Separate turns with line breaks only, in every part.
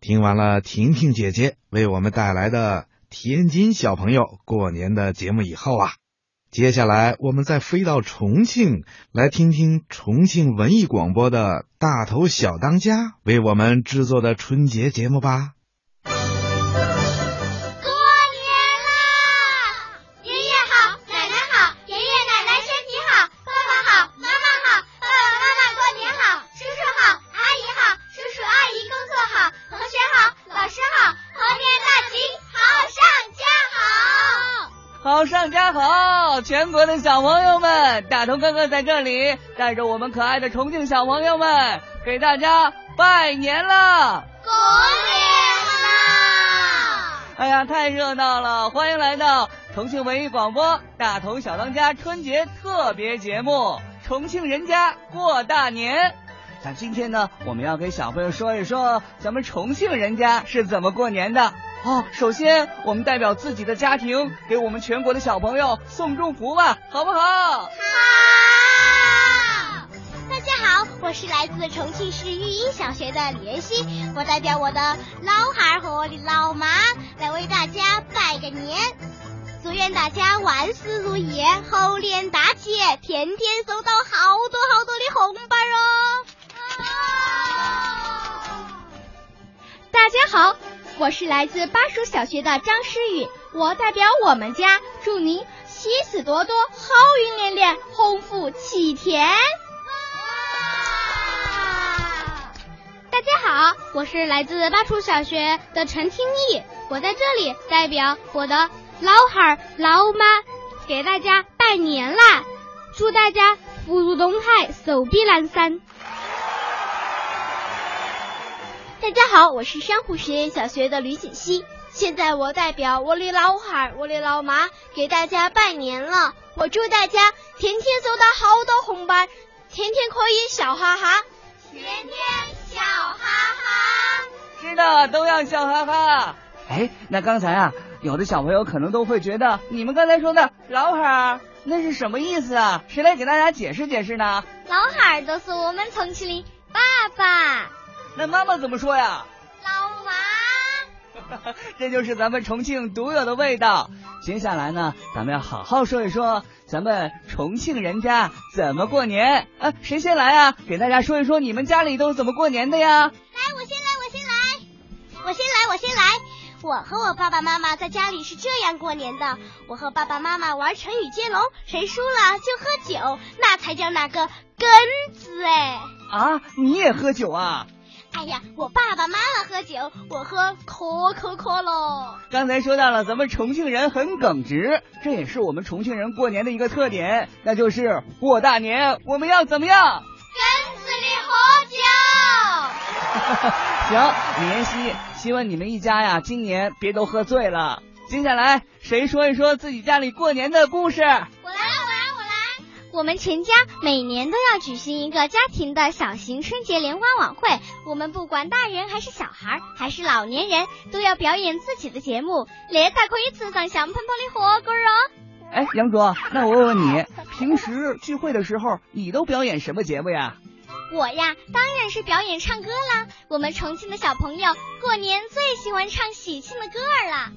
听完了婷婷姐姐为我们带来的天津小朋友过年的节目以后啊，接下来我们再飞到重庆，来听听重庆文艺广播的大头小当家为我们制作的春节节目吧。
全国的小朋友们，大头哥哥在这里带着我们可爱的重庆小朋友们，给大家拜年了！
过年啦！
哎呀，太热闹了！欢迎来到重庆文艺广播《大头小当家》春节特别节目《重庆人家过大年》。那今天呢，我们要给小朋友说一说咱们重庆人家是怎么过年的。哦，首先我们代表自己的家庭，给我们全国的小朋友送祝福吧，好不好？
好。大家好，我是来自重庆市育英小学的李妍希，我代表我的老汉儿和我的老妈来为大家拜个年，祝愿大家万事如意，猴年大吉，天天收到好多好多的红包哦。
大家好。我是来自巴蜀小学的张诗雨，我代表我们家祝您喜事多多，好运连连，鸿福齐天。
大家好，我是来自巴蜀小学的陈听义，我在这里代表我的老汉儿、老妈给大家拜年啦，祝大家福如东海，寿比南山。
大家好，我是珊瑚实验小学的吕锦熙。现在我代表我的老汉儿、我的老妈给大家拜年了。我祝大家天天收到好多红包，天天可以笑哈哈，
天天笑哈哈。
是的，都要笑哈哈。哎，那刚才啊，有的小朋友可能都会觉得，你们刚才说的老汉儿那是什么意思啊？谁来给大家解释解释呢？
老汉儿就是我们重庆的爸爸。
那妈妈怎么说呀？
老王，
这就是咱们重庆独有的味道。接下来呢，咱们要好好说一说咱们重庆人家怎么过年。啊，谁先来啊？给大家说一说你们家里都是怎么过年的呀？
来，我先来，我先来，我先来，我先来。我和我爸爸妈妈在家里是这样过年的：我和爸爸妈妈玩成语接龙，谁输了就喝酒，那才叫那个根子哎。
啊，你也喝酒啊？
哎呀，我爸爸妈妈喝酒，我喝可口可乐。
刚才说到了，咱们重庆人很耿直，这也是我们重庆人过年的一个特点，那就是过大年我们要怎么样？
跟子里喝
酒。行，李妍希，希望你们一家呀，今年别都喝醉了。接下来谁说一说自己家里过年的故事？
我们全家每年都要举行一个家庭的小型春节联欢晚会，我们不管大人还是小孩，还是老年人，都要表演自己的节目，那才可以吃上香喷喷的火锅哦。
哎，杨卓，那我问问你，平时聚会的时候，你都表演什么节目呀？
我呀，当然是表演唱歌啦。我们重庆的小朋友过年最喜欢唱喜庆的歌儿了。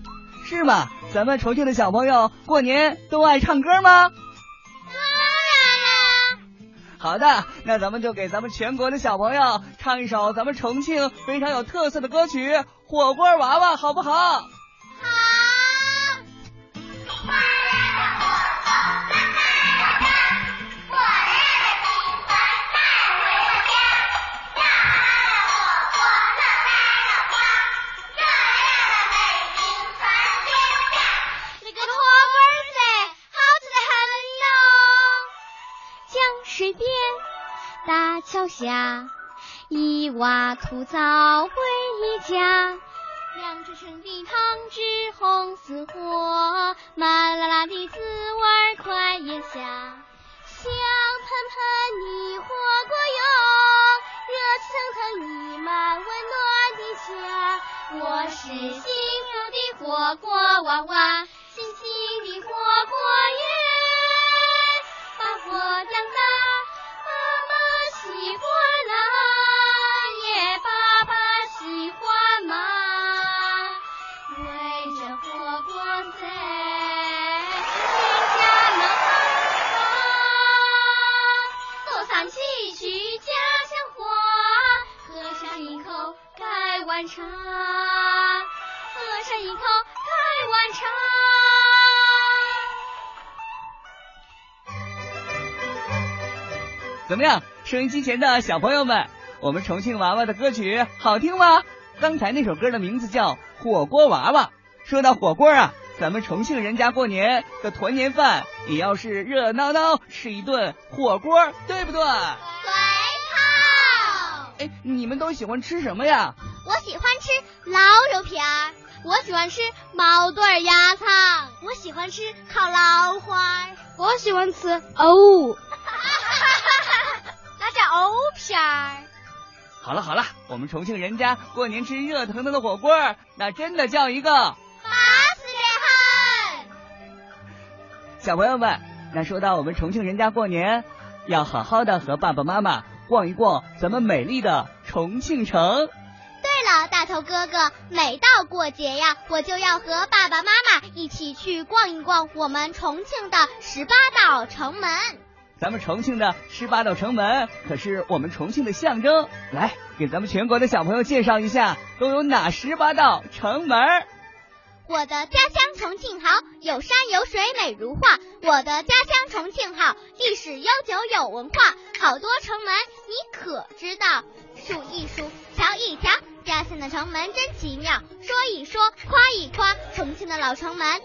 是吗？咱们重庆的小朋友过年都爱唱歌吗？好的，那咱们就给咱们全国的小朋友唱一首咱们重庆非常有特色的歌曲《火锅娃娃》，好不好？水边，大。
桥下，一娃吐枣回家，两只成的汤汁红似火，麻辣辣的滋味快咽下，香喷喷的火锅哟，热气腾腾溢满温暖的家。我是幸福的火锅娃娃，喜欢
怎么样，收音机前的小朋友们，我们重庆娃娃的歌曲好听吗？刚才那首歌的名字叫《火锅娃娃》。说到火锅啊，咱们重庆人家过年的团年饭也要是热闹闹吃一顿火锅，对不对？
对头。
哎，你们都喜欢吃什么呀？
我喜欢吃捞肉片儿，
我喜欢吃毛肚鸭肠，
我喜欢吃烤老花，
我喜欢吃藕。
那叫藕片儿。
好了好了，我们重庆人家过年吃热腾腾的火锅，那真的叫一个巴
适的很。
小朋友们，那说到我们重庆人家过年，要好好的和爸爸妈妈逛一逛咱们美丽的重庆城。
对了，大头哥哥，每到过节呀，我就要和爸爸妈妈一起去逛一逛我们重庆的十八道城门。
咱们重庆的十八道城门可是我们重庆的象征，来给咱们全国的小朋友介绍一下，都有哪十八道城门？
我的家乡重庆好，有山有水美如画。我的家乡重庆好，历史悠久有文化，好多城门你可知道？数一数，瞧一瞧，家乡的城门真奇妙。说一说，夸一夸，重庆的老城门，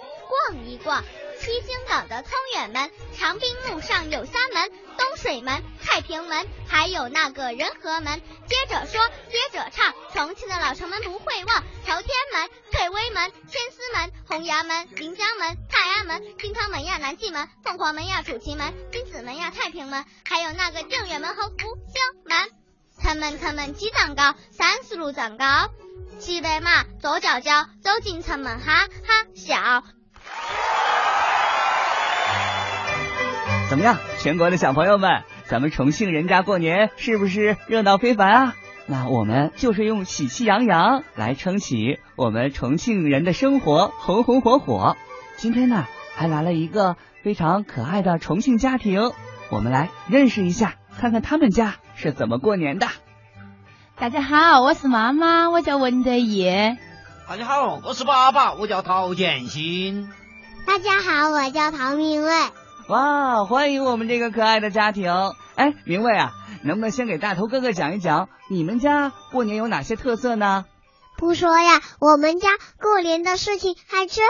逛一逛。七星岗的通远门，长滨路上有三门，东水门、太平门，还有那个仁和门。接着说，接着唱，重庆的老城门不会忘：朝天门、翠微门、天丝门、洪崖门、临江门、泰安门、金康门呀、南纪门、凤凰门呀、楚奇门、金子门呀、太平门，还有那个正远门和福星门。城门城门几丈高，三十路丈高，骑白马，坐轿轿，走进城门哈哈笑。
怎么样，全国的小朋友们，咱们重庆人家过年是不是热闹非凡啊？那我们就是用喜气洋洋来撑起我们重庆人的生活红红火火。今天呢，还来了一个非常可爱的重庆家庭，我们来认识一下，看看他们家是怎么过年的。
大家好，我是妈妈，我叫文德义。
大家好，我是爸爸，我叫陶建新。
大家好，我叫陶明卫。
哇，欢迎我们这个可爱的家庭！哎，明卫啊，能不能先给大头哥哥讲一讲你们家过年有哪些特色呢？
不说呀，我们家过年的事情还真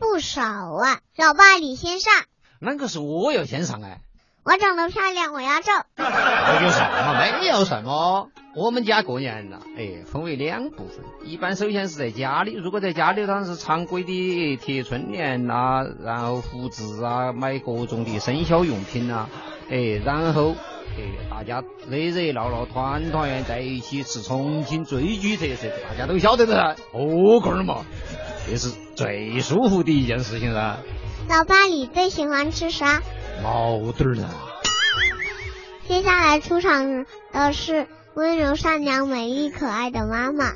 不少啊！老爸，你先上。
那个是我要先上哎。
我长得漂亮，我要上。
有什么？没有什么。我们家过年呐，哎，分为两部分。一般首先是在家里，如果在家里，当然是常规的贴春联呐，然后福字啊，买各种的生肖用品呐，哎，然后哎，大家热热闹闹、团团圆在一起吃重庆最具特色，大家都晓得的噻，火锅嘛，这是最舒服的一件事情噻。
老爸，你最喜欢吃啥？
毛肚儿
接下来出场的是温柔善良、美丽可爱的妈妈。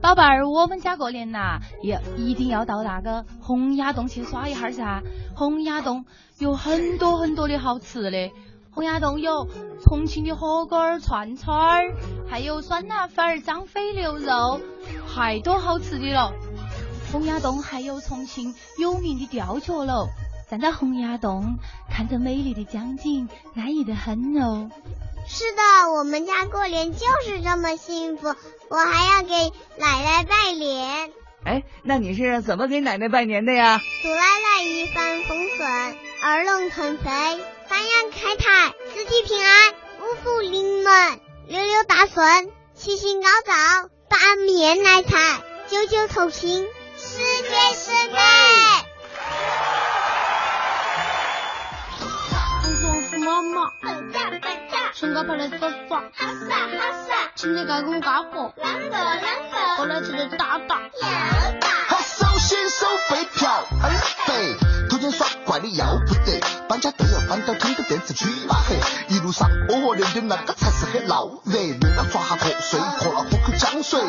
宝贝儿，我们家过年呐，要一定要到那个洪崖洞去耍一下噻。洪崖洞有很多很多的好吃的，洪崖洞有重庆的火锅串串儿，还有酸辣粉、张飞牛肉，太多好吃的了。洪崖洞还有重庆有名的吊脚楼。站在洪崖洞，看着美丽的江景，安逸的很哦。
是的，我们家过年就是这么幸福。我还要给奶奶拜年。
哎，那你是怎么给奶奶拜年的呀？
祝奶奶一帆风顺，二龙腾飞，三阳开泰，四季平安，五福临门，六六大顺，七星高照，八面来财，九九同心，十全十美。笨蛋笨蛋，
身高胖的耍耍，
好耍好耍，
请你干工干活，
啷个啷个，
过来吃的大大，
要大。
好手心手背跳二背，头前耍怪的要不得，搬家都要搬到通州电视区拉黑，一路上我和刘的那个才是很闹热，路上抓下瞌睡，喝了喝口江水，